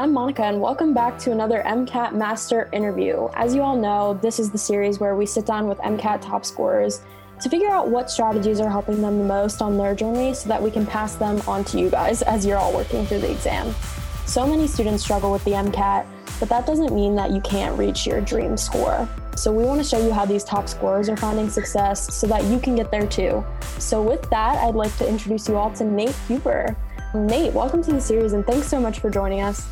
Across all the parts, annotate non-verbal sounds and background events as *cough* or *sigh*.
I'm Monica, and welcome back to another MCAT Master interview. As you all know, this is the series where we sit down with MCAT top scorers to figure out what strategies are helping them the most on their journey so that we can pass them on to you guys *laughs* as you're all working through the exam. So many students struggle with the MCAT, but that doesn't mean that you can't reach your dream score. So, we want to show you how these top scorers are finding success so that you can get there too. So, with that, I'd like to introduce you all to Nate Huber. Nate, welcome to the series and thanks so much for joining us.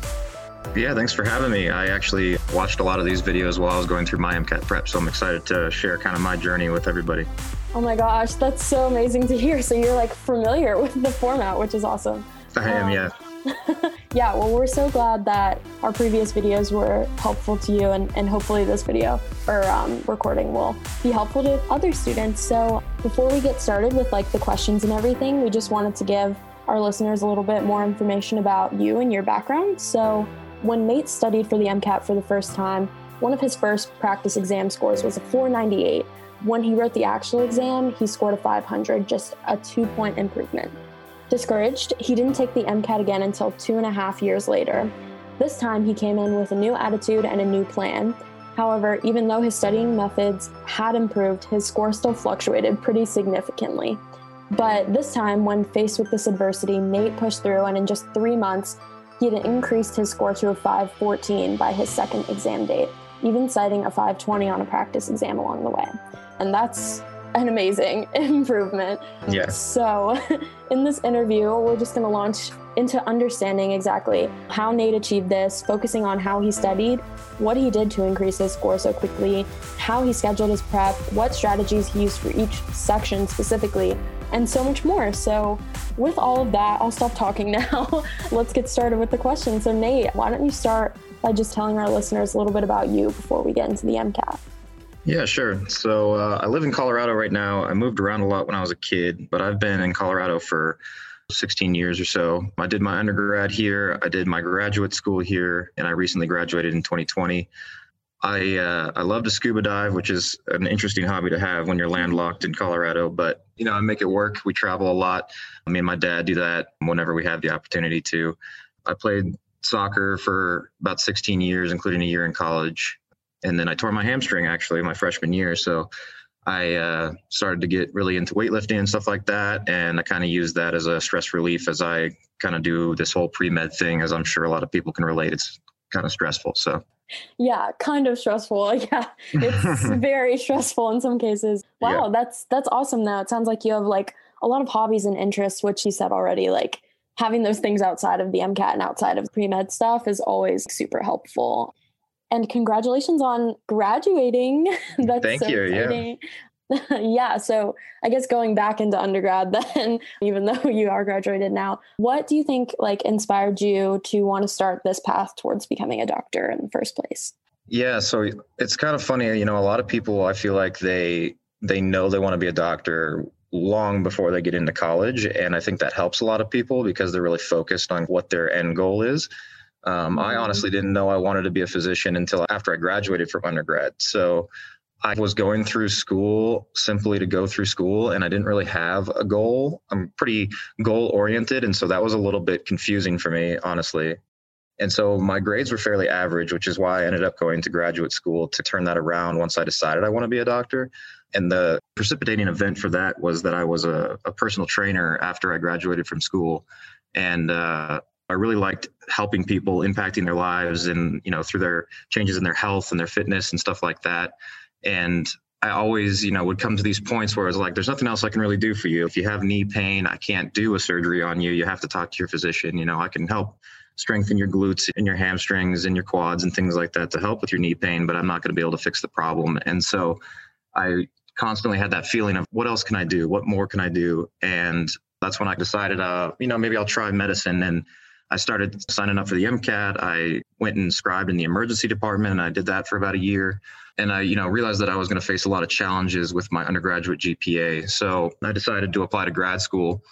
Yeah, thanks for having me. I actually watched a lot of these videos while I was going through my MCAT prep, so I'm excited to share kind of my journey with everybody. Oh my gosh, that's so amazing to hear. *laughs* So you're like familiar with the format, which is awesome. I am, um, yeah. *laughs* yeah, well, we're so glad that our previous videos were helpful to you, and, and hopefully, this video or um, recording will be helpful to other students. So, before we get started with like the questions and everything, we just wanted to give our listeners a little bit more information about you and your background. So, when Nate studied for the MCAT for the first time, one of his first practice exam scores was a 498. When he wrote the actual exam, he scored a 500, just a two point improvement. Discouraged, he didn't take the MCAT again until two and a half years later. This time, he came in with a new attitude and a new plan. However, even though his studying methods had improved, his score still fluctuated pretty significantly. But this time, when faced with this adversity, Nate pushed through, and in just three months, he had increased his score to a 514 by his second exam date, even citing a 520 on a practice exam along the way. And that's an amazing *laughs* improvement. Yes. So, *laughs* in this interview, we're just going to launch into understanding exactly how Nate achieved this, focusing on how he studied, what he did to increase his score so quickly, how he scheduled his prep, what strategies he used for each section specifically, and so much more. So, with all of that, I'll stop talking *laughs* now. Let's get started with the question. So, Nate, why don't you start by just telling our listeners a little bit about you before we get into the MCAT? Yeah, sure. So uh, I live in Colorado right now. I moved around a lot when I was a kid, but I've been in Colorado for 16 years or so. I did my undergrad here, I did my graduate school here, and I recently graduated in 2020. I uh, I love to scuba dive, which is an interesting hobby to have when you're landlocked in Colorado. But you know, I make it work. We travel a lot. Me and my dad do that whenever we have the opportunity to. I played soccer for about 16 years, including a year in college, and then I tore my hamstring actually my freshman year. So I uh, started to get really into weightlifting and stuff like that, and I kind of use that as a stress relief as I kind of do this whole pre med thing. As I'm sure a lot of people can relate, it's kind of stressful. So yeah kind of stressful. *laughs* Yeah it's *laughs* very stressful in some cases. Wow yeah. that's that's awesome though. It sounds like you have like a lot of hobbies and interests which you said already like having those things outside of the mcat and outside of pre-med stuff is always super helpful. And congratulations on graduating. *laughs* That's thank so you exciting. yeah *laughs* yeah. So I guess going back into undergrad *laughs* then, even though you are graduated now, what do you think like inspired you to want to start this path towards becoming a doctor in the first place? Yeah. So it's kind of funny, you know, a lot of people I feel like they they know they want to be a doctor long before they get into college. And I think that helps a lot of people because they're really focused on what their end goal is. Um, I mm-hmm. honestly didn't know I wanted to be a physician until after I graduated from undergrad. So I was going through school simply to go through school, and I didn't really have a goal. I'm pretty goal oriented, and so that was a little bit confusing for me, honestly. And so my grades were fairly average, which is why I ended up going to graduate school to turn that around once I decided I want to be a doctor. And the precipitating event for that was that I was a, a personal trainer after I graduated from school. And uh, I really liked helping people, impacting their lives and, you know, through their changes in their health and their fitness and stuff like that. And I always, you know, would come to these points where I was like, there's nothing else I can really do for you. If you have knee pain, I can't do a surgery on you. You have to talk to your physician. You know, I can help strengthen your glutes and your hamstrings and your quads and things like that to help with your knee pain, but I'm not going to be able to fix the problem. And so I constantly had that feeling of what else can I do? What more can I do? And that's when I decided, uh, you know, maybe I'll try medicine. And I started signing up for the MCAT. I went and scribed in the emergency department and I did that for about a year and I, you know, realized that I was going to face a lot of challenges with my undergraduate GPA. So I decided to apply to grad school.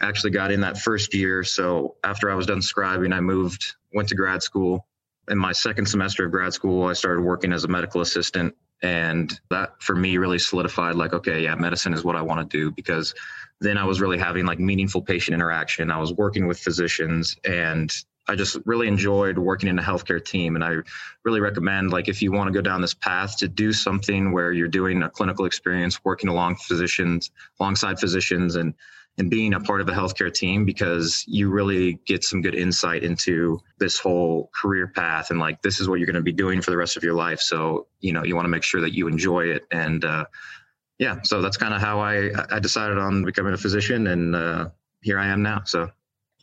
I actually got in that first year. So after I was done scribing, I moved, went to grad school. In my second semester of grad school, I started working as a medical assistant. And that for me really solidified like, okay, yeah, medicine is what I want to do because then I was really having like meaningful patient interaction. I was working with physicians and I just really enjoyed working in a healthcare team. And I really recommend, like, if you want to go down this path, to do something where you're doing a clinical experience, working along physicians, alongside physicians, and and being a part of a healthcare team because you really get some good insight into this whole career path and like this is what you're going to be doing for the rest of your life so you know you want to make sure that you enjoy it and uh, yeah so that's kind of how i i decided on becoming a physician and uh, here i am now so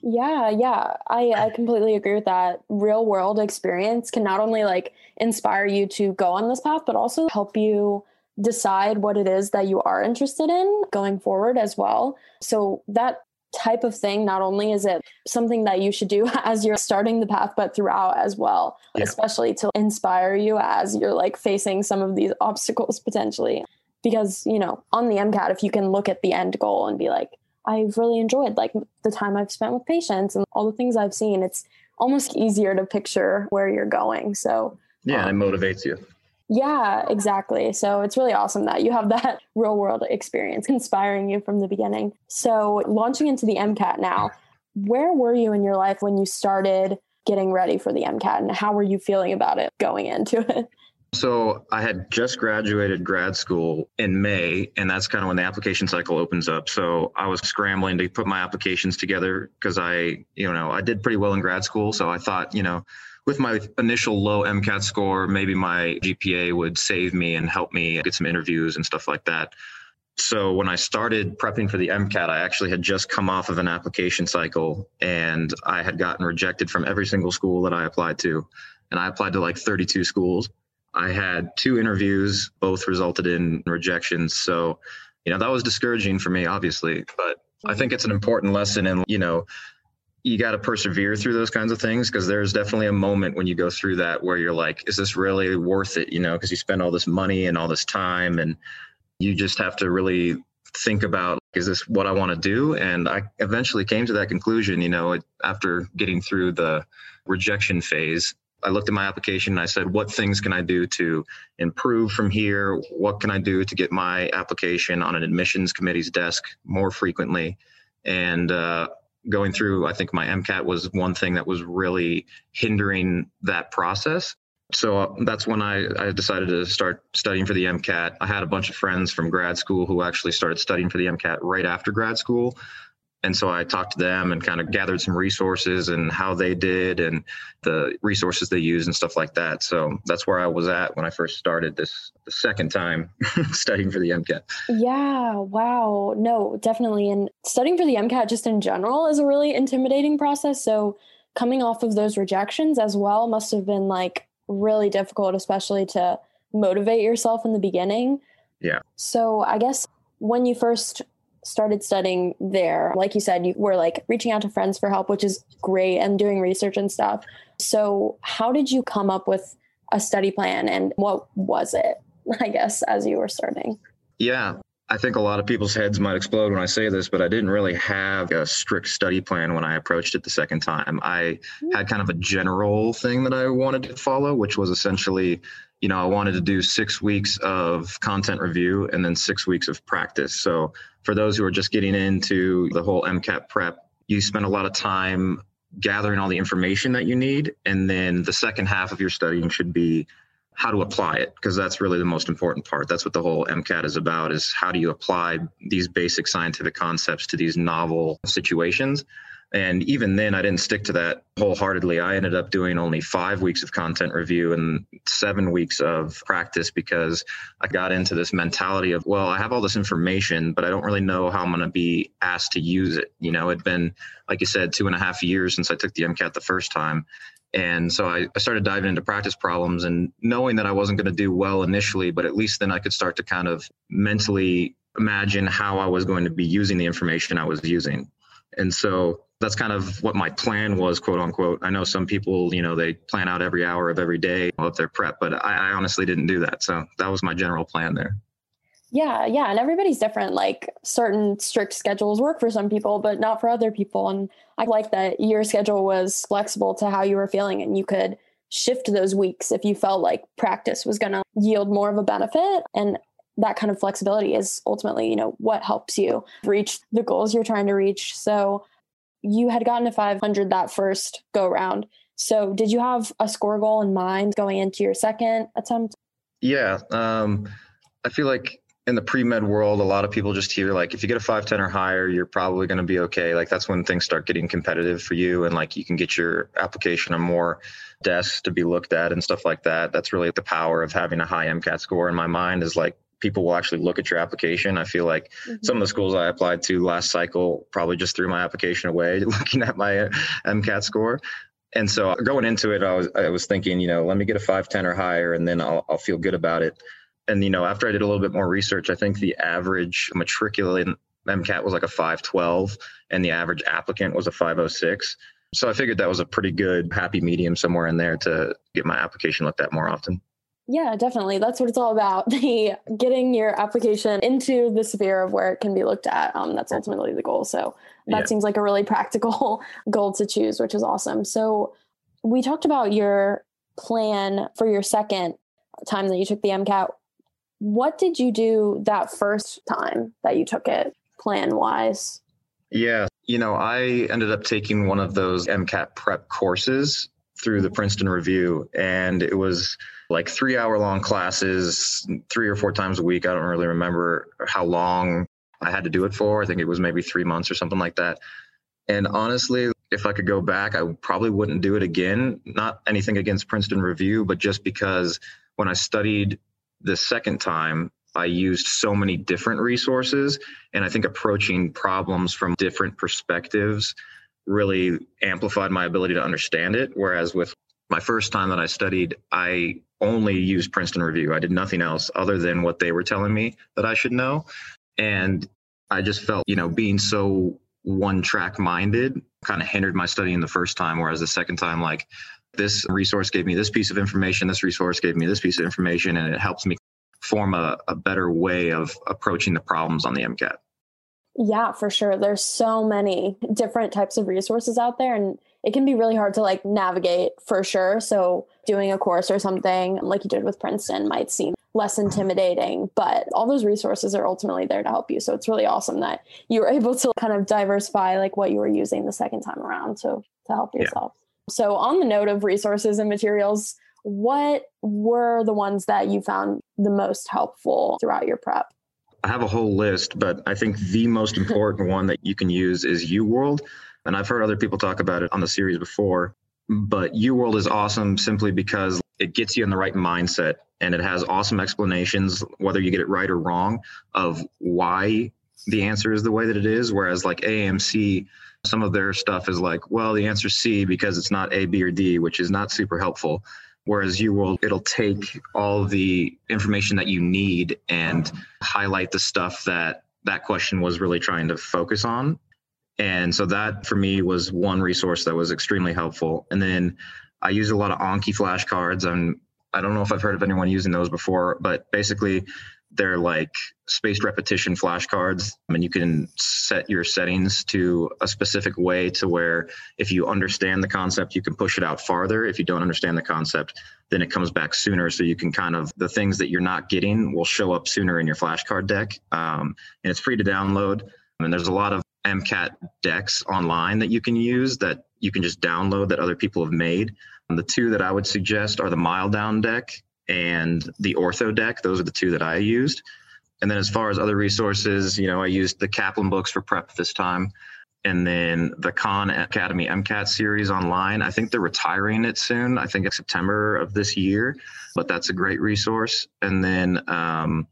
yeah, yeah. I, I *laughs* completely agree with that. Real world experience can not only like inspire you to go on this path, but also help you decide what it is that you are interested in going forward as well. So that type of thing not only is it something that you should do *laughs* as you're starting the path but throughout as well yeah. especially to inspire you as you're like facing some of these *laughs* obstacles potentially because you know on the mcat if you can look at the end goal and be like I've really enjoyed like the time I've spent with patients and all the things I've seen. It's almost easier to picture where you're going. So yeah, um, it motivates you. Yeah, exactly. So it's really awesome that you have *laughs* that real world experience inspiring you from the beginning. So launching into the MCAT now, where were you in your life when you started getting ready for the MCAT and how were you feeling about it going into it? So I had just graduated grad school in May, and that's kind of when the application cycle opens up. So I was scrambling to put my applications together because I, you know, I did pretty well in grad school. So I thought, you know, with my initial low MCAT score, maybe my GPA would save me and help me get some interviews and stuff like that. So when I started prepping for the MCAT, I actually had just come off of an application cycle and I had gotten rejected from every single school that I applied to. And I applied to like 32 schools I had two interviews, both resulted in rejections. So, you know, that was discouraging for me, obviously. But I think it's an important lesson And, you know, you got to persevere through those kinds of things because there's definitely a moment when you go through that where you're like, is this really worth it? You know, because you spend all this money and all this time and you just have to really think about is this what I want to do? And I eventually came to that conclusion, you know, after getting through the rejection phase I looked at my application and I said, what things can I do to improve from here? What can I do to get my application on an admissions committee's desk more frequently? And uh, going through, I think my MCAT was one thing that was really hindering that process. So uh, that's when I, I decided to start studying for the MCAT. I had a bunch of friends from grad school who actually started studying for the MCAT right after grad school and so I talked to them and kind of gathered some resources and how they did and the resources they use and stuff like that. So that's where I was at when I first started this the second time *laughs* studying for the MCAT. Yeah, wow. No, definitely. And studying for the MCAT just in general is a really intimidating process. So coming off of those rejections as well must have been like really difficult, especially to motivate yourself in the beginning. Yeah. So I guess when you first started studying there. Like you said, you were like reaching out to friends for help, which is great, and doing research and stuff. So, how did you come up with a study plan and what was it, *laughs* I guess, as you were starting? Yeah. I think a lot of people's heads might explode when I say this, but I didn't really have a strict study plan when I approached it the second time. I hmm. had kind of a general thing that I wanted to follow, which was essentially you know, I wanted to do six weeks of content review and then six weeks of practice. So for those who are just getting into the whole MCAT prep, you spend a lot of time gathering all the information that you need. And then the second half of your studying should be how to apply it because that's really the most important part that's what the whole mcat is about is how do you apply these basic scientific concepts to these novel situations and even then, I didn't stick to that wholeheartedly. I ended up doing only five weeks of content review and seven weeks of practice because I got into this mentality of, well, I have all this information, but I don't really know how I'm going to be asked to use it. You know, it'd been, like you said, two and a half years since I took the MCAT the first time. And so I, I started diving into practice problems and knowing that I wasn't going to do well initially, but at least then I could start to kind of mentally imagine how I was going to be using the information I was using. And so that's kind of what my plan was, quote unquote. I know some people, you know, they plan out every hour of every day of their prep, but I, I honestly didn't do that. So that was my general plan there. Yeah, yeah. And everybody's different. Like certain strict schedules work for some people, but not for other people. And I like that your schedule was flexible to how you were feeling and you could shift those weeks if you felt like practice was going to yield more of a benefit. And that kind of flexibility is ultimately, you know, what helps you reach the goals you're trying to reach. So you had gotten to 500 that first go round. So, did you have a score goal in mind going into your second attempt? Yeah. Um, I feel like in the pre-med world, a lot of people just hear like if you get a 510 or higher, you're probably going to be okay. Like that's when things start getting competitive for you and like you can get your application on more desks to be looked at and stuff like that. That's really the power of having a high MCAT score in my mind is like people will actually look at your application. I feel like mm-hmm. some of the schools I applied to last cycle probably just threw my application away *laughs* looking at my MCAT score. And so going into it, I was I was thinking, you know, let me get a 510 or higher and then I'll I'll feel good about it and you know after i did a little bit more research i think the average matriculant mcat was like a 512 and the average applicant was a 506 so i figured that was a pretty good happy medium somewhere in there to get my application looked at more often yeah definitely. That's what it's all about. *laughs* The getting your application into the sphere of where it can be looked at um, that's ultimately the goal. So that yeah. seems like a really practical *laughs* goal to choose which is awesome. So we talked about your plan for your second time that you took the mcat what did you do that first time that you took it plan wise? Yeah, you know, I ended up taking one of those MCAT prep courses through the Princeton Review, and it was like three hour long classes, three or four times a week. I don't really remember how long I had to do it for. I think it was maybe three months or something like that. And honestly, if I could go back, I probably wouldn't do it again. Not anything against Princeton Review, but just because when I studied the second time, I used so many different resources. And I think approaching problems from different perspectives really amplified my ability to understand it. Whereas with my first time that I studied, I only used Princeton Review. I did nothing else other than what they were telling me that I should know. And I just felt, you know, being so one track minded kind of hindered my studying the first time. Whereas the second time, like, this resource gave me this piece of information, this resource gave me this piece of information, and it helps me form a, a better way of approaching the problems on the MCAT. Yeah, for sure. There's so many different types of resources out there and it can be really hard to like navigate for sure. So doing a course or something like you did with Princeton might seem less intimidating, but all those resources are ultimately there to help you. So it's really awesome that you were *laughs* able to kind of diversify like what you were using the second time around to to help yourself. Yeah. So on the note of resources and materials, what were the ones that you found the most helpful throughout your prep? I have a whole list, but I think the most *laughs* important one that you can use is UWorld. And I've heard other people talk about it on the series before, but UWorld is awesome simply because it gets you in the right mindset and it has awesome explanations, whether you get it right or wrong, of why the answer is the way that it is. Whereas, like AAMC, some of their stuff is like, well, the answer C because it's not A, B, or D, which is not super helpful whereas UWorld it'll take all the information that you need and highlight the stuff that that question was really trying to focus on and so that for me was one resource that was extremely helpful. And then i use a lot of anki flashcards. And i don't know if i've heard of anyone using those before but basically they're like spaced repetition flashcards. I and mean, you can set your settings to a specific way to where if you understand the concept you can push it out farther. If you don't understand the concept then it comes back sooner. So you can kind of the things that you're not getting will show up sooner in your flashcard deck. Um, and it's free to download. And there's a lot of mcat decks online that you can use that you can just download that other people have made and the two that i would suggest are the MileDown deck and the ortho deck. Those are the two that I used. And then as far as other resources, you know, I used the Kaplan books for prep this time. And then the Khan Academy MCAT series online. I think they're retiring it soon. I think it's September of this year, but that's a great resource. And then um,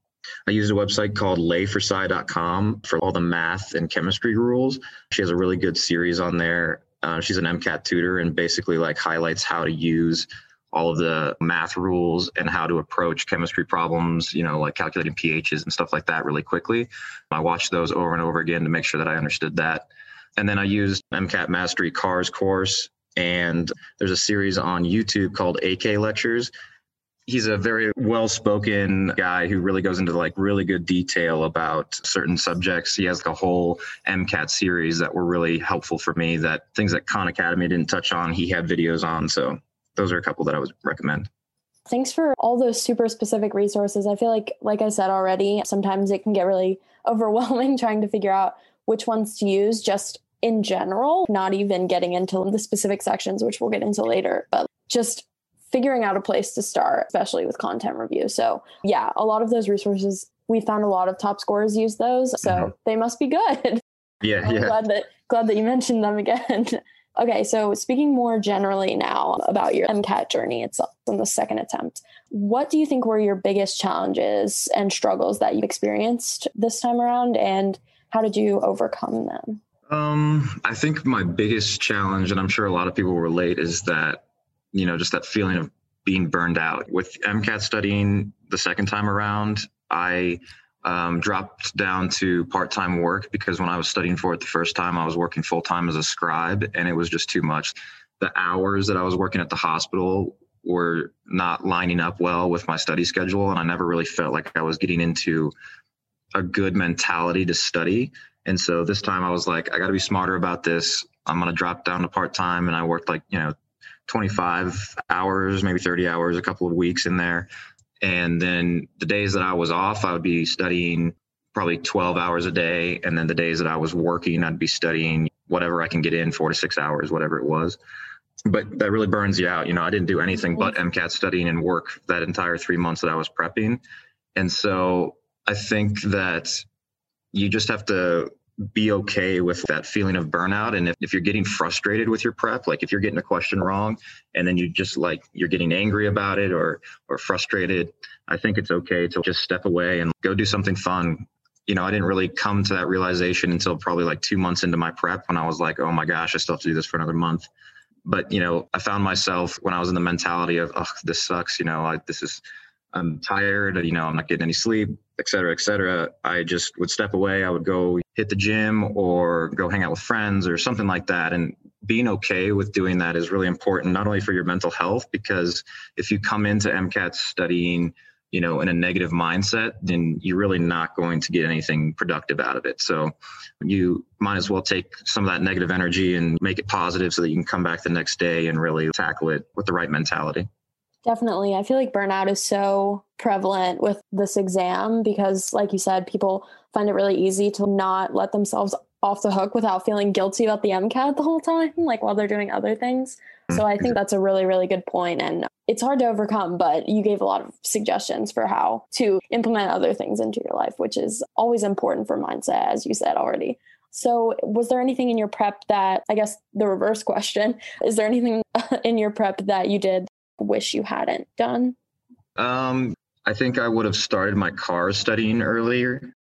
I use a website called leah4sci.com for all the math and chemistry rules. She has a really good series on there. Uh, she's an MCAT tutor and basically like highlights how to use all of the math rules and how to approach chemistry problems, you know, like calculating pHs and stuff like that really quickly. I watched those over and over again to make sure that I understood that. And then I used MCAT Mastery CARS course. And there's a series on YouTube called AK Lectures. He's a very well spoken guy who really goes into like really good detail about certain subjects. He has a whole MCAT series that were really helpful for me that things that Khan Academy didn't touch on, he had videos on. So those are a couple that I would recommend. Thanks for all those super specific resources. I feel like, like I said already, sometimes it can get really *laughs* overwhelming trying to figure out which ones to use just in general, not even getting into the specific sections, which we'll get into later, but just figuring out a place to start, especially with content review. So, yeah, a lot of those resources, we found a lot of top scorers use those. So mm-hmm. they must be good. *laughs* Yeah, I'm yeah. Glad that glad that you mentioned them again. *laughs* okay, so speaking more generally now about your MCAT journey itself in the second attempt, what do you think were your biggest challenges and struggles that you experienced this time around, and how did you overcome them? Um, I think my biggest challenge, and I'm sure a lot of people relate, is that, you know, just that feeling of being burned out. With MCAT studying the second time around, I um, dropped down to part time work because when I was studying for it the first time, I was working full time as a scribe and it was just too much. The hours that I was working at the hospital were not lining up well with my study schedule, and I never really felt like I was getting into a good mentality to study. And so this time I was like, I got to be smarter about this. I'm going to drop down to part time. And I worked like, you know, 25 hours, maybe 30 hours, a couple of weeks in there. And then the days that I was off, I would be studying probably 12 hours a day. And then the days that I was working, I'd be studying whatever I can get in four to six hours, whatever it was. But that really burns you out. You know, I didn't do anything but mm-hmm. MCAT studying and work that entire three months that I was prepping. And so I think that you just have to be okay with that feeling of burnout. And if, if you're getting frustrated with your prep, like if you're getting a question wrong and then you just like you're getting angry about it or or frustrated, I think it's okay to just step away and go do something fun. You know, I didn't really come to that realization until probably like two months into my prep when I was like, oh my gosh, I still have to do this for another month. But, you know, I found myself when I was in the mentality of, oh, this sucks, you know, I, this is I'm tired, you know, I'm not getting any sleep, et cetera, et cetera. I just would step away. I would go hit the gym or go hang out with friends or something like that. And being okay with doing that is really important, not only for your mental health, because if you come into MCAT studying, you know, in a negative mindset, then you're really not going to get anything productive out of it. So you might as well take some of that negative energy and make it positive so that you can come back the next day and really tackle it with the right mentality. Definitely. I feel like burnout is so prevalent with this exam because, like you said, people find it really easy to not let themselves off the hook without feeling guilty about the MCAT the whole time, *laughs* like while they're doing other things. Mm-hmm. So I think that's a really, really good point. And it's hard to overcome, but you gave a lot of suggestions for how to implement other things into your life, which is always important for mindset, as you said already. So, was there anything in your prep that, I guess the reverse question, *laughs* is there anything *laughs* in your prep that you did wish you hadn't done? Um, I think I would have started my car studying earlier.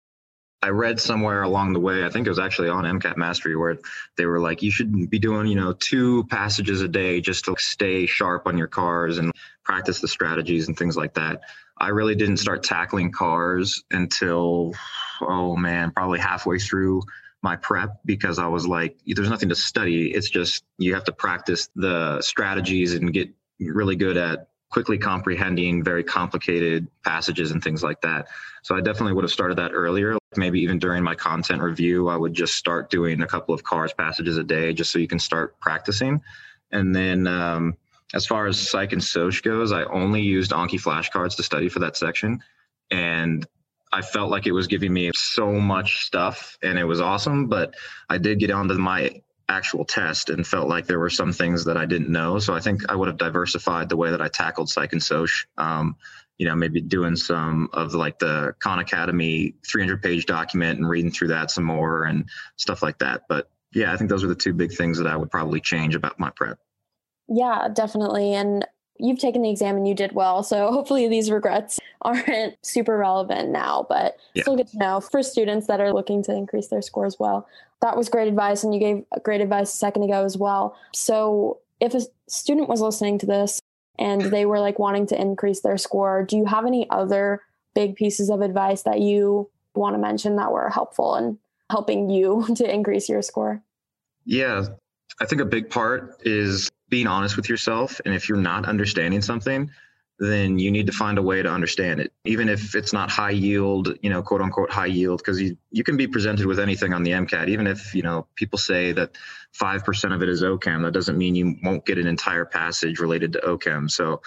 I read somewhere along the way, I think it was actually on MCAT Mastery, where they were like, you should be doing, you know, two passages a day just to stay sharp on your cars and practice the strategies and things like that. I really didn't start tackling cars until, oh man, probably halfway through my prep because I was like, there's nothing to study. It's just you have to practice the strategies and get really good at quickly comprehending very complicated passages and things like that. So I definitely would have started that earlier. Maybe even during my content review, I would just start doing a couple of cars passages a day just so you can start practicing. And then um, as far as psych and soc goes, I only used Anki flashcards to study for that section. And I felt like it was giving me so much stuff and it was awesome, but I did get onto my actual test and felt like there were some things that I didn't know. So I think I would have diversified the way that I tackled psych and soc. Um, you know, maybe doing some of like the Khan Academy 300 page document and reading through that some more and stuff like that. But yeah, I think those are the two big things that I would probably change about my prep. Yeah, definitely. And you've taken the exam and you did well. So *laughs* hopefully these regrets aren't super relevant now, but yeah. still good to know for students that are looking to increase their score as well. That was great advice. And you gave great advice a second ago as well. So if a student was listening to this and they were like wanting to increase their score, do you have any other big pieces of advice that you want to mention that were helpful in helping you *laughs* to increase your score? Yeah, I think a big part is being honest with yourself. And if you're not understanding something, then you need to find a way to understand it, even if it's not high yield, you know, quote unquote high yield, because you, you can be presented with anything on the MCAT. Even if, you know, people say that 5% of it is OCHEM, that doesn't mean you won't get an entire passage related to OCHEM. So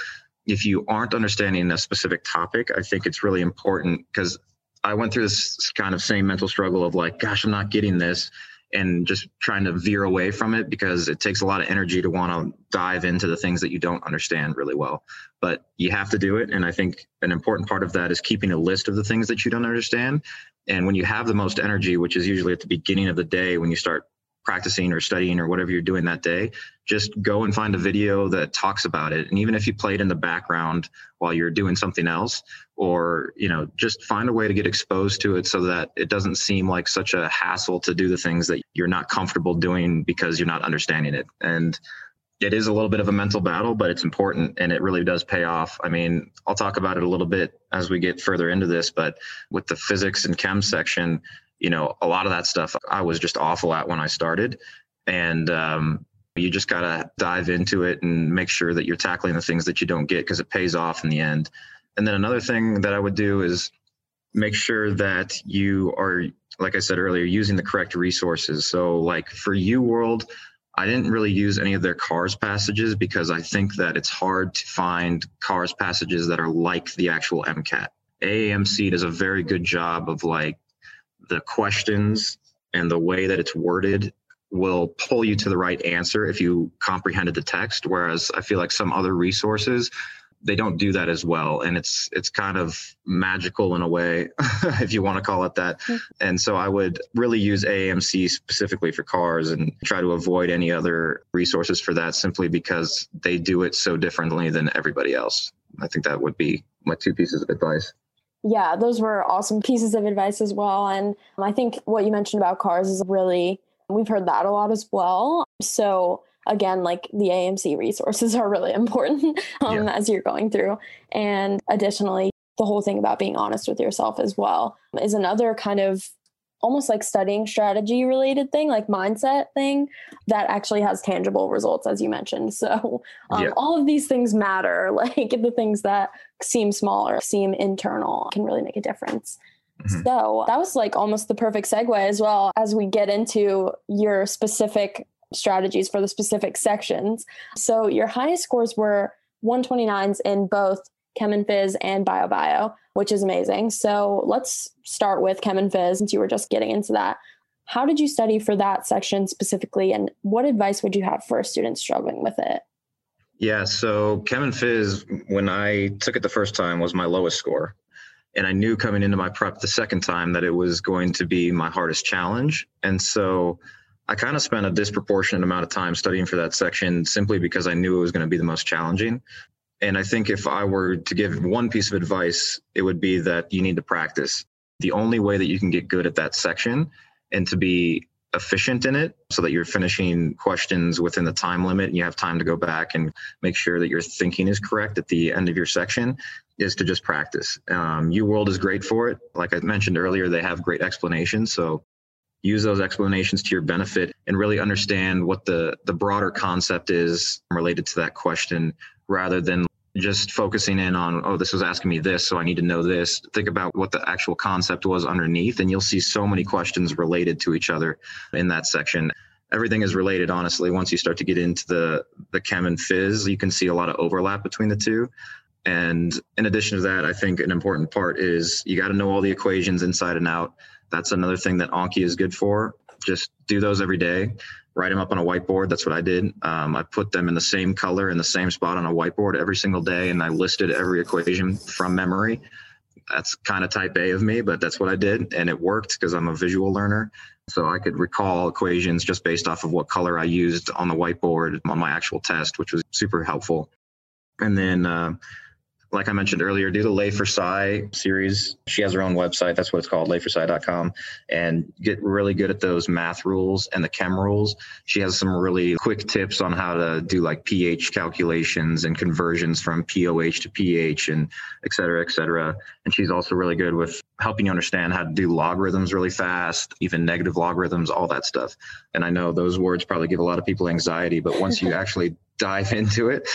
if you aren't understanding a specific topic, I think it's really important because I went through this kind of same mental struggle of like, gosh, I'm not getting this and just trying to veer away from it because it takes a lot of energy to want to dive into the things that you don't understand really well. But you have to do it. And I think an important part of that is keeping a list of the things that you don't understand. And when you have the most energy, which is usually at the beginning of the day when you start practicing or studying or whatever you're doing that day, just go and find a video that talks about it. And even if you play it in the background while you're doing something else, or you know, just find a way to get exposed to it so that it doesn't seem like such a hassle to do the things that you're not comfortable doing because you're not understanding it. And it is a little bit of a mental battle, but it's important and it really does pay off. I mean, I'll talk about it a little bit as we get further into this, but with the physics and chem section, you know, a lot of that stuff I was just awful at when I started. And um, you just got to dive into it and make sure that you're tackling the things that you don't get because it pays off in the end. And then another thing that I would do is make sure that you are, like I said earlier, using the correct resources. So, like for UWorld, I didn't really use any of their CARS passages because I think that it's hard to find CARS passages that are like the actual MCAT. AAMC does a very good job of like the questions and the way that it's worded will pull you to the right answer if you comprehended the text whereas i feel like some other resources they don't do that as well and it's it's kind of magical in a way *laughs* if you want to call it that mm-hmm. and so i would really use AAMC specifically for CARS and try to avoid any other resources for that simply because they do it so differently than everybody else i think that would be my two pieces of advice yeah, those were awesome pieces of advice as well. And I think what you mentioned about CARS is really, we've heard that a lot as well. So, again, like the AAMC resources *laughs* are really important um, yeah. as you're going through. And additionally, the whole thing about being honest with yourself as well is another kind of almost like studying strategy related thing, like mindset thing that actually has tangible results, as you mentioned. So um, yeah. all of these things matter. *laughs* Like the things that seem small or seem internal can really make a difference. Mm-hmm. So that was like almost the perfect segue as well as we get into your specific strategies for the specific sections. So your highest scores were 129s in both Chem and Phys and Bio Bio which is amazing. So let's start with Chem and Phys since you were just getting into that. How did you study for that section specifically, and what advice would you have for a student struggling with it? Yeah, so Chem and Phys, when I took it the first time, was my lowest score. And I knew coming into my prep the second time that it was going to be my hardest challenge. And so I kind of spent a disproportionate amount of time studying for that section simply because I knew it was going to be the most challenging. And I think if I were to give one piece of advice, it would be that you need to practice. The only way that you can get good at that section and to be efficient in it so that you're finishing questions within the time limit and you have time to go back and make sure that your thinking is correct at the end of your section is to just practice. Um, UWorld is great for it. Like I mentioned earlier, they have great explanations. So use those explanations to your benefit and really understand what the, the broader concept is related to that question rather than just focusing in on, oh, this was asking me this, so I need to know this. Think about what the actual concept was underneath, and you'll see so many questions related to each other in that section. Everything is related, honestly. Once you start to get into the the chem and phys, you can see a lot of overlap between the two. And in addition to that, I think an important part is you got to know all the equations inside and out. That's another thing that Anki is good for. Just do those every day write them up on a whiteboard. That's what I did. Um, I put them in the same color in the same spot on a whiteboard every single day, and I listed every equation from memory. That's kind of type A of me, but that's what I did, and it worked because I'm a visual learner. So I could recall equations just based off of what color I used on the whiteboard on my actual test, which was super helpful. And then uh, like I mentioned earlier, do the Leah4Sci series. She has her own website. That's what it's called, leah4sci.com, and get really good at those math rules and the chem rules. She has some really quick tips on how to do like pH calculations and conversions from pOH to pH and et cetera, et cetera. And she's also really good with helping you understand how to do logarithms really fast, even negative logarithms, all that stuff. And I know those words probably give a lot of people anxiety, but once you *laughs* actually dive into it,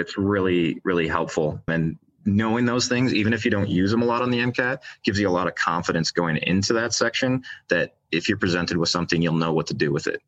it's really really helpful and knowing those things even if you don't use them a lot on the mcat gives you a lot of confidence going into that section that if you're presented with something you'll know what to do with it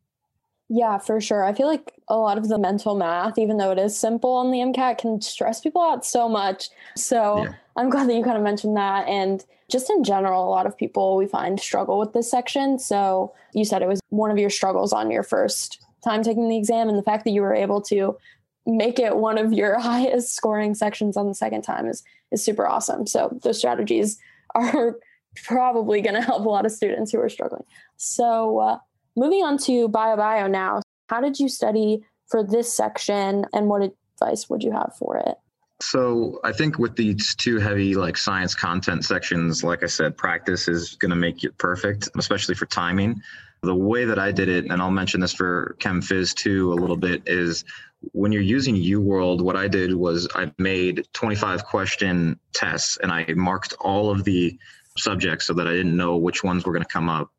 Yeah, for sure. I feel like a lot of the mental math, even though it is simple on the MCAT, can stress people out so much. So yeah. I'm glad that you kind of mentioned that. And just in general, a lot of people we find struggle with this section. So you said it was one of your struggles on your first time taking the exam. And the fact that you were able to make it one of your *laughs* highest scoring sections on the second time is, is super awesome. So those strategies *laughs* are probably going to help a lot of students who are struggling. So, uh, Moving on to bio bio now. How did you study for this section and what advice would you have for it? So I think with these two heavy like science content sections, like I said, practice is going to make it perfect, especially for timing. The way that I did it, and I'll mention this for Chem Phys too a little bit, is when you're using UWorld, what I did was I made 25 question tests and I marked all of the subjects so that I didn't know which ones were going to come up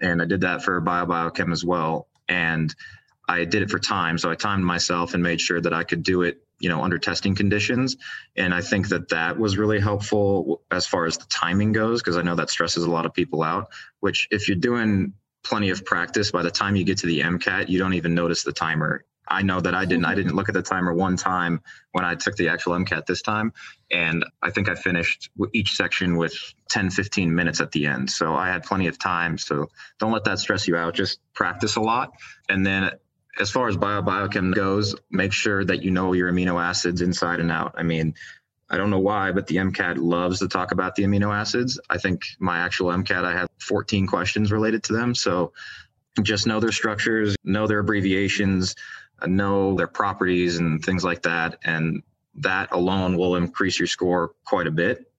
and I did that for BioBiochem as well. And I did it for time, so I timed myself and made sure that I could do it, you know, under testing conditions. And I think that that was really helpful as far as the timing goes, because I know that stresses a lot of people out. Which, if you're doing plenty of practice, by the time you get to the MCAT, you don't even notice the timer. I know that I didn't. I didn't look at the timer one time when I took the actual MCAT this time, and I think I finished each section with 10, 15 minutes at the end. So I had plenty of time. So don't let that stress you out. Just practice a lot, and then as far as bio biochem goes, make sure that you know your amino acids inside and out. I mean, I don't know why, but the MCAT loves to talk about the amino acids. I think my actual MCAT, I had 14 questions related to them. So just know their structures, know their abbreviations, know their properties and things like that. And that alone will increase your score quite a bit.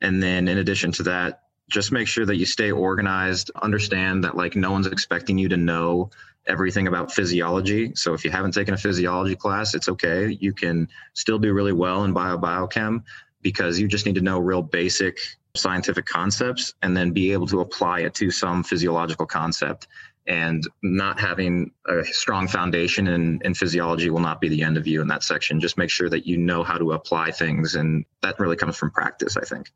And then in addition to that, just make sure that you stay organized, understand that like no one's expecting you to know everything about physiology. So if you haven't taken a physiology class, it's okay. You can still do really well in bio biochem because you just need to know real basic scientific concepts and then be able to apply it to some physiological concept and not having a strong foundation in, in physiology will not be the end of you in that section. Just make sure that you know how to apply things. And that really comes from practice, I think.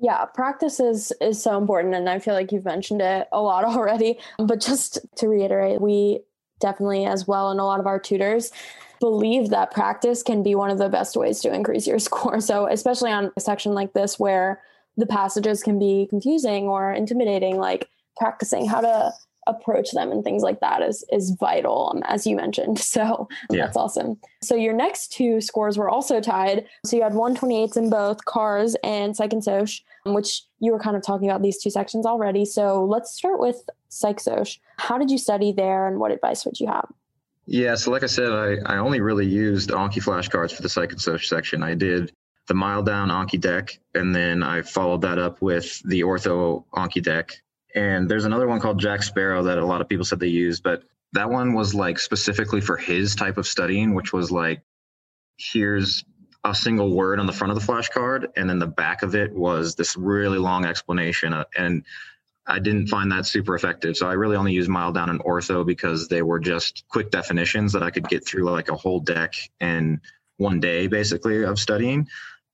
Yeah, practice is is so important and I feel like you've mentioned it a lot *laughs* already. But just to reiterate, we definitely as well and a lot of our tutors believe that practice can be one of the best ways to increase your *laughs* score. So, especially on a section like this where the passages can be confusing or intimidating, like practicing how to approach them and things like that is is vital um, as you mentioned. *laughs* So yeah. that's awesome. So your next two scores were also tied. So you had 128s in both cars and psych and soc um, which you were kind of talking about these two sections already. So let's start with psych soc how did you study there and what advice would you have? Yeah so like i said i, I only really used anki flashcards for the psych and soc section. I did the MileDown anki deck and then i followed that up with the ortho anki deck and there's another one called Jack Sparrow that a lot of people said they used, but that one was like specifically for his type of studying, which was like, here's a single word on the front of the flashcard, and then the back of it was this really long explanation. Uh, and I didn't find that super effective. So I really only used MileDown and Ortho because they were just quick definitions that I could get through like a whole deck in one day, basically, of studying.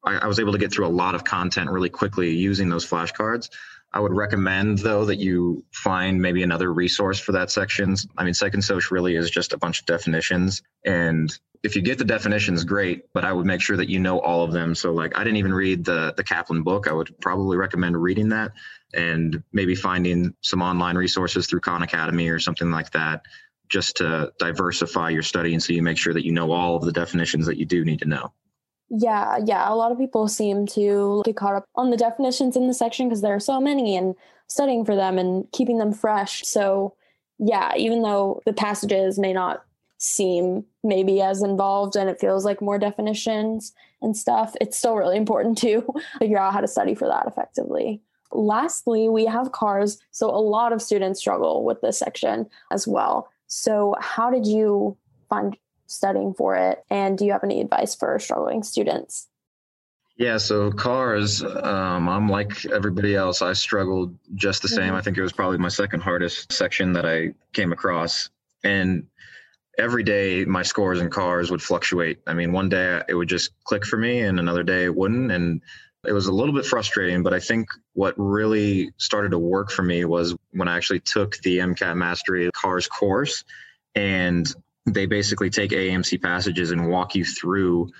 I, I was able to get through a lot of content really quickly using those flashcards. I would recommend, though, that you find maybe another resource for that section. I mean, Psych and Soc really is just a bunch of definitions. And if you get the definitions, great, but I would make sure that you know all of them. So, like, I didn't even read the, the Kaplan book. I would probably recommend reading that and maybe finding some online resources through Khan Academy or something like that just to diversify your study and so you make sure that you know all of the definitions that you do need to know. Yeah, yeah. A lot of people seem to get caught up on the definitions in the section because there are so many and studying for them and keeping them fresh. So, yeah, even though the passages may not seem maybe as involved and it feels like more definitions and stuff, it's still really important to *laughs* figure out how to study for that effectively. Lastly, we have cars. So, a lot of students struggle with this section as well. So, how did you find studying for it? And do you have any advice for struggling students? Yeah, so cars, um, I'm like everybody else. I struggled just the same. Mm-hmm. I think it was probably my second hardest section that I came across. And every day my scores in cars would fluctuate. I mean, one day it would just click for me and another day it wouldn't. And it was a little bit frustrating, but I think what really started to work for me was when I actually took the MCAT Mastery Cars course and they basically take AAMC passages and walk you through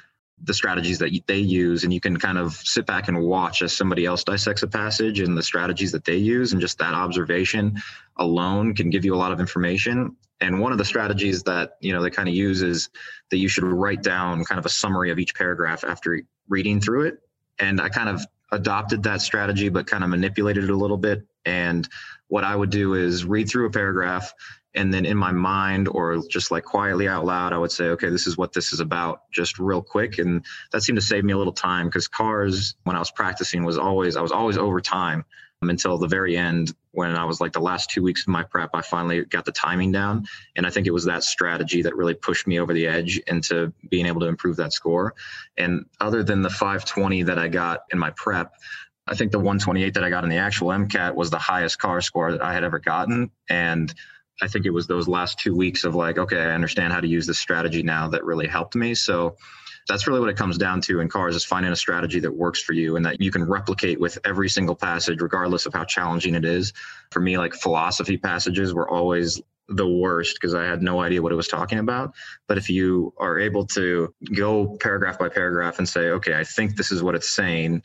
the strategies that they use and you can kind of sit back and watch as somebody else dissects a passage and the strategies that they use and just that observation alone can give you a lot of information. And one of the strategies that you know they kind of use is that you should write down kind of a summary of each paragraph after reading through it. And i kind of adopted that strategy but kind of manipulated it a little bit. And what i would do is read through a paragraph and then in my mind or just like quietly out loud i would say okay this is what this is about just real quick. And that seemed to save me a little time because cars when i was practicing was always i was always over time um, until the very end when i was like the last two weeks of my prep i finally got the timing down. And i think it was that strategy that really pushed me over the edge into being able to improve that score. And other than the 520 that i got in my prep I think the 128 that I got in the actual MCAT was the highest car score that I had ever gotten. And I think it was those last two weeks of like, okay, I understand how to use this strategy now that really helped me. So that's really what it comes down to in cars is finding a strategy that works for you and that you can replicate with every single passage, regardless of how challenging it is. For me, like philosophy passages were always the worst because I had no idea what it was talking about. But if you are able to go paragraph by paragraph and say, okay, I think this is what it's saying,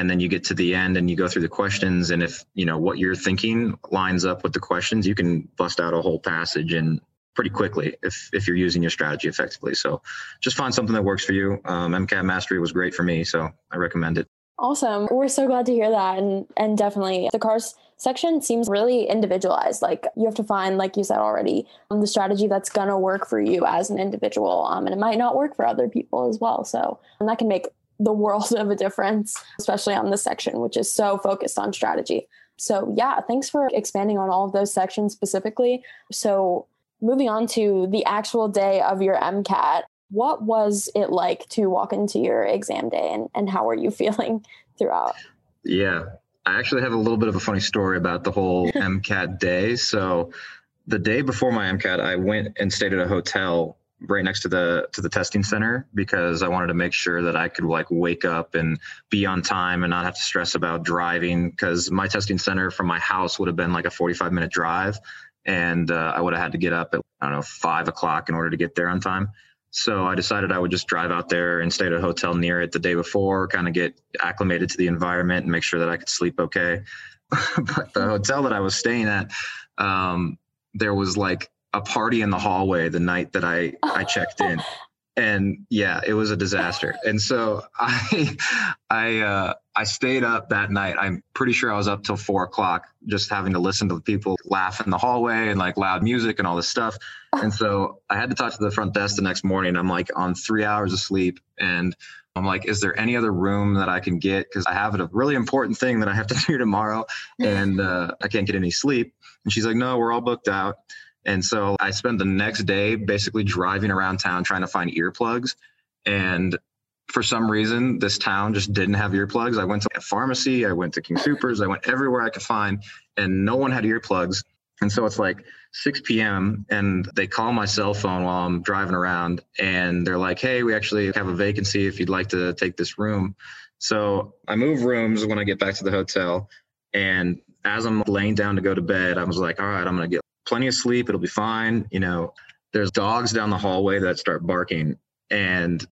and then you get to the end and you go through the questions. And if you know what you're thinking lines up with the questions you can bust out a whole passage and pretty quickly if if you're using your strategy effectively. So just find something that works for you. Um, mcat mastery was great for me so i recommend it. Awesome. We're so glad to hear that. And and definitely the cars section seems really individualized. Like you have to find like you said already um, the strategy that's going to work for you as an individual um, and it might not work for other people as well. So and that can make the world *laughs* of a difference, especially on this section, which is so focused on strategy. So, yeah, thanks for expanding on all of those sections specifically. So, moving on to the actual day of your MCAT, what was it like to walk into your exam day and, and how were you *laughs* feeling throughout? Yeah, I actually have a little bit of a funny story about the whole *laughs* MCAT day. So, the day before my MCAT, I went and stayed at a hotel right next to the to the testing center because I wanted to make sure that I could like wake up and be on time and not have to stress about driving because my testing center from my house would have been like a 45 minute drive and uh, I would have had to get up at I don't know five o'clock in order to get there on time. So I decided I would just drive out there and stay at a hotel near it the day before, kind of get acclimated to the environment and make sure that I could sleep okay. *laughs* but the hotel that I was staying at, um, there was like a party in the hallway the night that I I checked in. *laughs* and yeah, it was a disaster. And so *laughs* I I uh, I stayed up that night. I'm pretty sure I was up till four o'clock, just having to listen to the people laugh in the hallway and like loud music and all this stuff. *laughs* And so I had to talk to the front desk the next morning. I'm like on three hours of sleep, and I'm like, is there any other room that I can get? Because I have a really important thing that I have to do tomorrow, and uh, I can't get any sleep. And she's like, no, we're all booked out. And so I spent the next day basically driving around town trying to find earplugs. And for some reason, this town just didn't have earplugs. I went to a pharmacy, I went to King Soopers, I went everywhere I could find, and no one had earplugs. And so it's like 6 p.m. and they call my cell phone while I'm driving around and they're like, hey, we actually have a vacancy if you'd like to take this room. So I move rooms when I get back to the hotel. And as I'm laying down to go to bed, I was like, all right, I'm going to get plenty of sleep. It'll be fine. You know, there's dogs down the hallway that start barking. And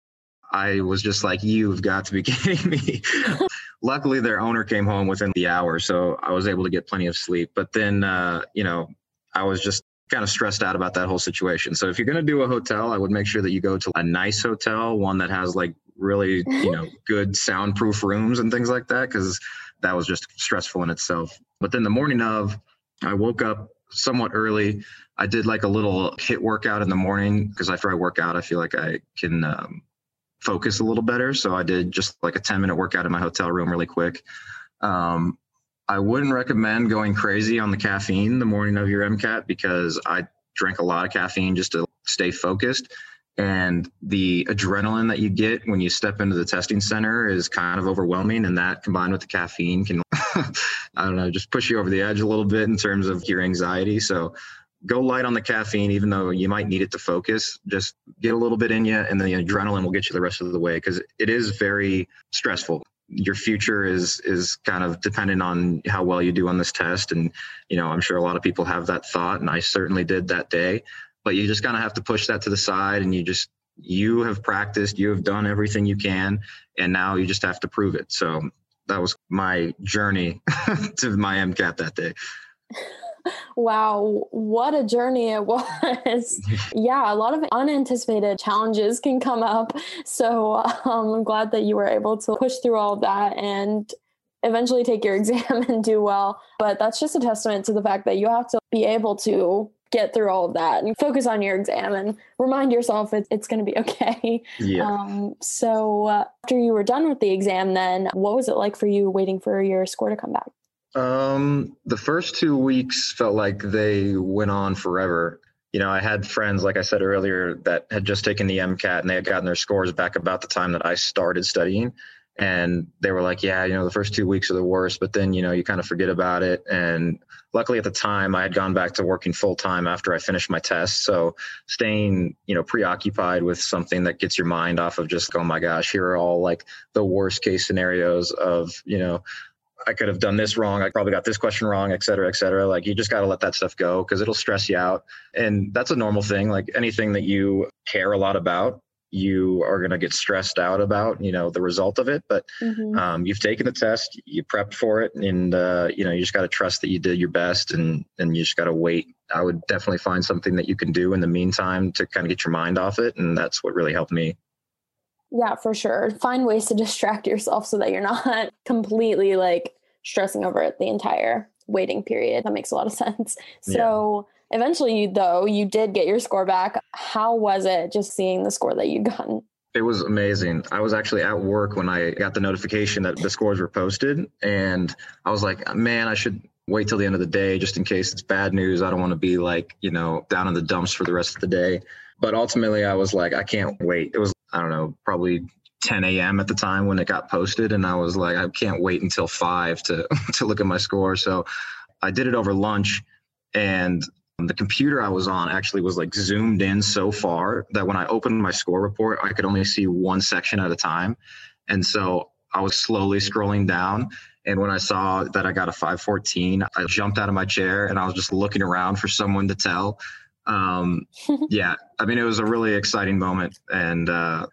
I was just like, you've got to be *laughs* kidding me. *laughs* Luckily, their owner came home within the hour. So I was able to get plenty of sleep. But then, uh, you know, I was just kind of stressed out about that whole situation. So if you're going to do a hotel, I would make sure that you go to a nice hotel, one that has like really, you know, *laughs* good soundproof rooms and things like that, because that was just stressful in itself. But then the morning of, I woke up somewhat early. I did like a little HIIT workout in the morning because after I work out, I feel like I can um, focus a little better. So I did just like a 10 minute workout in my hotel room really quick. Um, I wouldn't recommend going crazy on the caffeine the morning of your MCAT because I drank a lot of caffeine just to stay focused. And the adrenaline that you get when you step into the testing center is kind of overwhelming. And that combined with the caffeine can *laughs* I don't know, just push you over the edge a little bit in terms of your anxiety. So go light on the caffeine, even though you might need it to focus. Just get a little bit in you, and the adrenaline will get you the rest of the way because it is very stressful. Your future is is kind of dependent on how well you do on this test, and you know I'm sure a lot of people have that thought, and I certainly did that day. But you just kind of have to push that to the side and you just you have practiced, you have done everything you can, and now you just have to prove it. So that was my journey *laughs* to my MCAT that day. Wow, what a journey it *laughs* was. yeah, a lot of unanticipated challenges can come up. So *laughs* um, I'm glad that you were able to push through all of that and eventually take your exam and do well. But that's just a testament to the fact that you have to be able to get through all of that and focus on your exam and remind yourself it, it's going to be okay. Yeah. Um, so uh, after you were done with the exam, then what was it like for you waiting for your score to come back? Um, the first two weeks felt like they went on forever. You know, I had friends, like I said earlier, that had just taken the MCAT and they had gotten their scores back about the time that I started studying. And they were like, yeah, you know, the first two weeks are the worst, but then, you know, you kind of forget about it. And luckily at the time I had gone back to working full time after I finished my test. So staying, you know, preoccupied with something that gets your mind off of just, oh my gosh, here are all like the worst case scenarios of, you know, I could have done this wrong. I probably got this question wrong, et cetera, et cetera. Like you just got to let that stuff go because it'll stress you out. And that's a normal thing. Like anything that you care a lot about, you are going to get stressed out about, you know, the result of it. But mm-hmm. um, you've taken the test, you prepped for it, and uh, you know, you just got to trust that you did your best, and and you just got to wait. I would definitely find something that you can do in the meantime to kind of get your mind off it, and that's what really helped me. Yeah, for sure. Find ways to distract yourself so that you're not *laughs* completely like stressing over it the entire waiting period. That makes a lot of *laughs* sense. So yeah. Eventually, though, you did get your score back. How was it just seeing the score that you'd gotten? It was amazing. I was actually at work when I got the notification that the scores were posted. And I was like, man, I should wait till the end of the day just in case it's bad news. I don't want to be like, you know, down in the dumps for the rest of the day. But ultimately, I was like, I can't wait. It was, I don't know, probably 10 a.m. at the time when it got posted, and I was like, I can't wait until five to *laughs* to look at my score. So I did it over lunch, and the computer I was on actually was like zoomed in so far that when I opened my score report, I could only see one section at a time, and so I was slowly scrolling down. And when I saw that I got a 514, I jumped out of my chair and I was just looking around for someone to tell. Um, *laughs* yeah, I mean, it was a really exciting moment. And uh,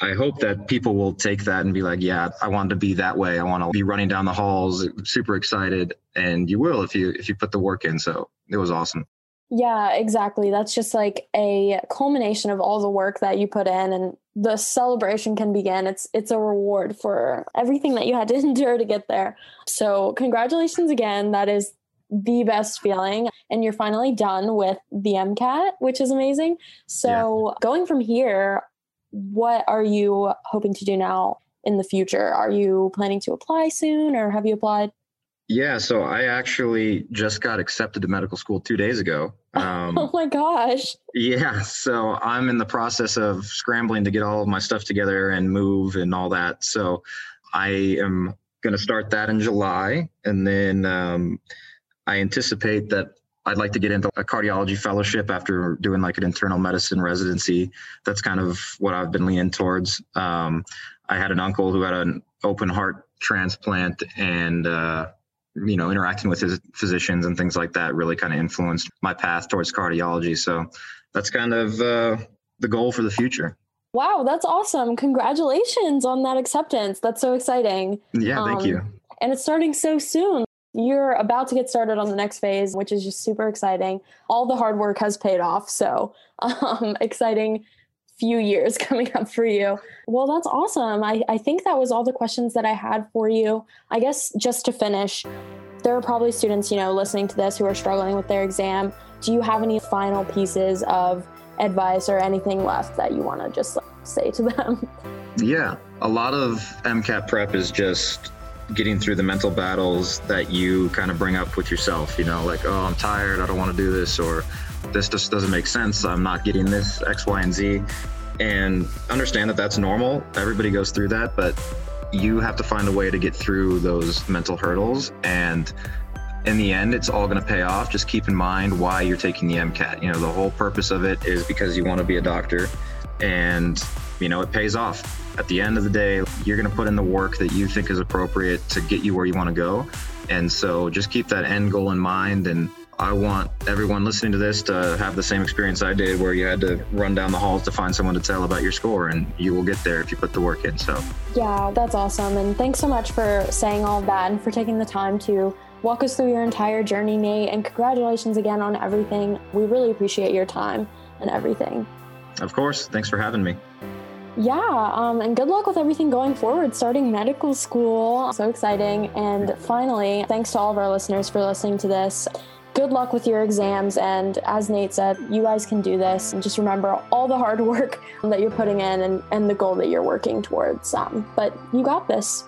I hope that people will take that and be like, yeah, I want to be that way. I want to be running down the halls, super excited. And you will if you if you put the work in. So it was awesome. Yeah, exactly. That's just like a culmination of all the work that you put in and the celebration can begin. It's it's a reward for everything that you had to *laughs* endure to get there. So congratulations again. That is the best feeling and you're finally done with the MCAT, which is amazing. So yeah. going from here, what are you hoping to do now in the future? Are you planning to apply soon or have you applied? Yeah, so I actually just got accepted to medical school two days ago. *laughs* Um, oh my gosh. Yeah, so I'm in the process of scrambling to get all of my stuff together and move and all that. So I am going to start that in July. And then um, I anticipate that I'd like to get into a cardiology fellowship after doing like an internal medicine residency. That's kind of what I've been leaning towards. Um, I had an uncle who had an open heart transplant and, uh, you know, interacting with his physicians and things like that really kind of influenced my path towards cardiology. So that's kind of uh, the goal for the future. Wow, that's awesome. Congratulations on that acceptance. That's so exciting. Yeah, thank um, you. And it's starting so soon. You're about to get started on the next phase, which is just super exciting. All the hard work has paid off. So, *laughs* um, exciting few years *laughs* coming up for you. Well, that's awesome. I, I think that was all the questions that I had for you. I guess just to finish, there are probably students, you know, listening to this who are struggling with their exam. Do you have any final pieces of advice or anything left that you want to just say to them? *laughs* Yeah, a lot of MCAT prep is just getting through the mental battles that you kind of bring up with yourself, you know, like, oh, I'm tired, I don't want to do this, or this just doesn't make sense, I'm not getting this X, Y, and Z. And understand that that's normal. Everybody goes through that, but you have to find a way to get through those mental hurdles. And in the end, it's all going to pay off. Just keep in mind why you're taking the MCAT. You know, the whole purpose of it is because you want to be a doctor. And you know, it pays off. At the end of the day, you're going to put in the work that you think is appropriate to get you where you want to go. And so just keep that end goal in mind. And I want everyone listening to this to have the same experience I did, where you had to run down the halls to find someone to tell about your score, and you will get there if you put the work in. So, yeah, that's awesome. And thanks so much for saying all of that and for taking the time to walk us through your entire journey, Nate. And congratulations again on everything. We really appreciate your time and everything. Of course. Thanks for having me. Yeah, um, and good luck with everything going forward, starting medical school. So exciting. And finally, thanks to all of our listeners for listening to this. Good luck with your exams. And as Nate said, you guys can do this. And just remember all the hard *laughs* work that you're putting in and, and the goal that you're working towards. Um, but you got this.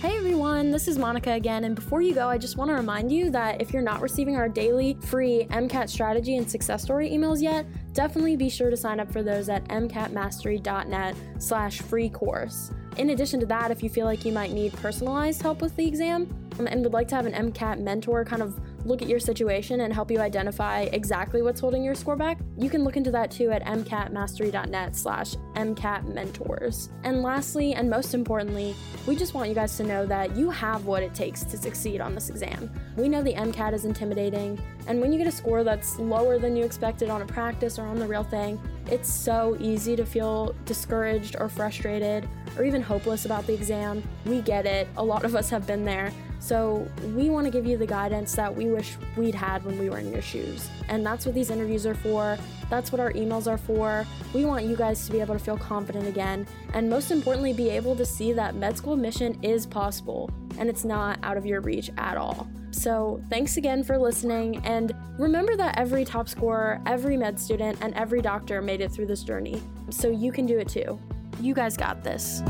Hey everyone, this is Monica again, and before you go, I just want to remind you that if you're not receiving our daily free MCAT strategy and success story emails yet, definitely be sure to sign up for those at mcatmastery.net slash free course. In addition to that, if you feel like you might need personalized help with the exam um, and would like to have an MCAT mentor kind of look at your situation and help you identify exactly what's holding your score back, you can look into that too at mcatmastery.net slash mcatmentors. And lastly, and most importantly, we just want you guys to know that you have what it takes to succeed on this exam. We know the MCAT is intimidating, and when you get a score that's lower than you expected on a practice or on the real thing, it's so easy to feel discouraged or frustrated or even hopeless about the exam. We get it, a lot of us have been there. So, we want to give you the guidance that we wish we'd had when we were in your shoes. And that's what these interviews are for. That's what our emails are for. We want you guys to be able to feel confident again. And most importantly, be able to see that med school admission is possible and it's not out of your reach at all. So, thanks again for listening. And remember that every top scorer, every med student, and every doctor made it through this journey. So, you can do it too. You guys got this.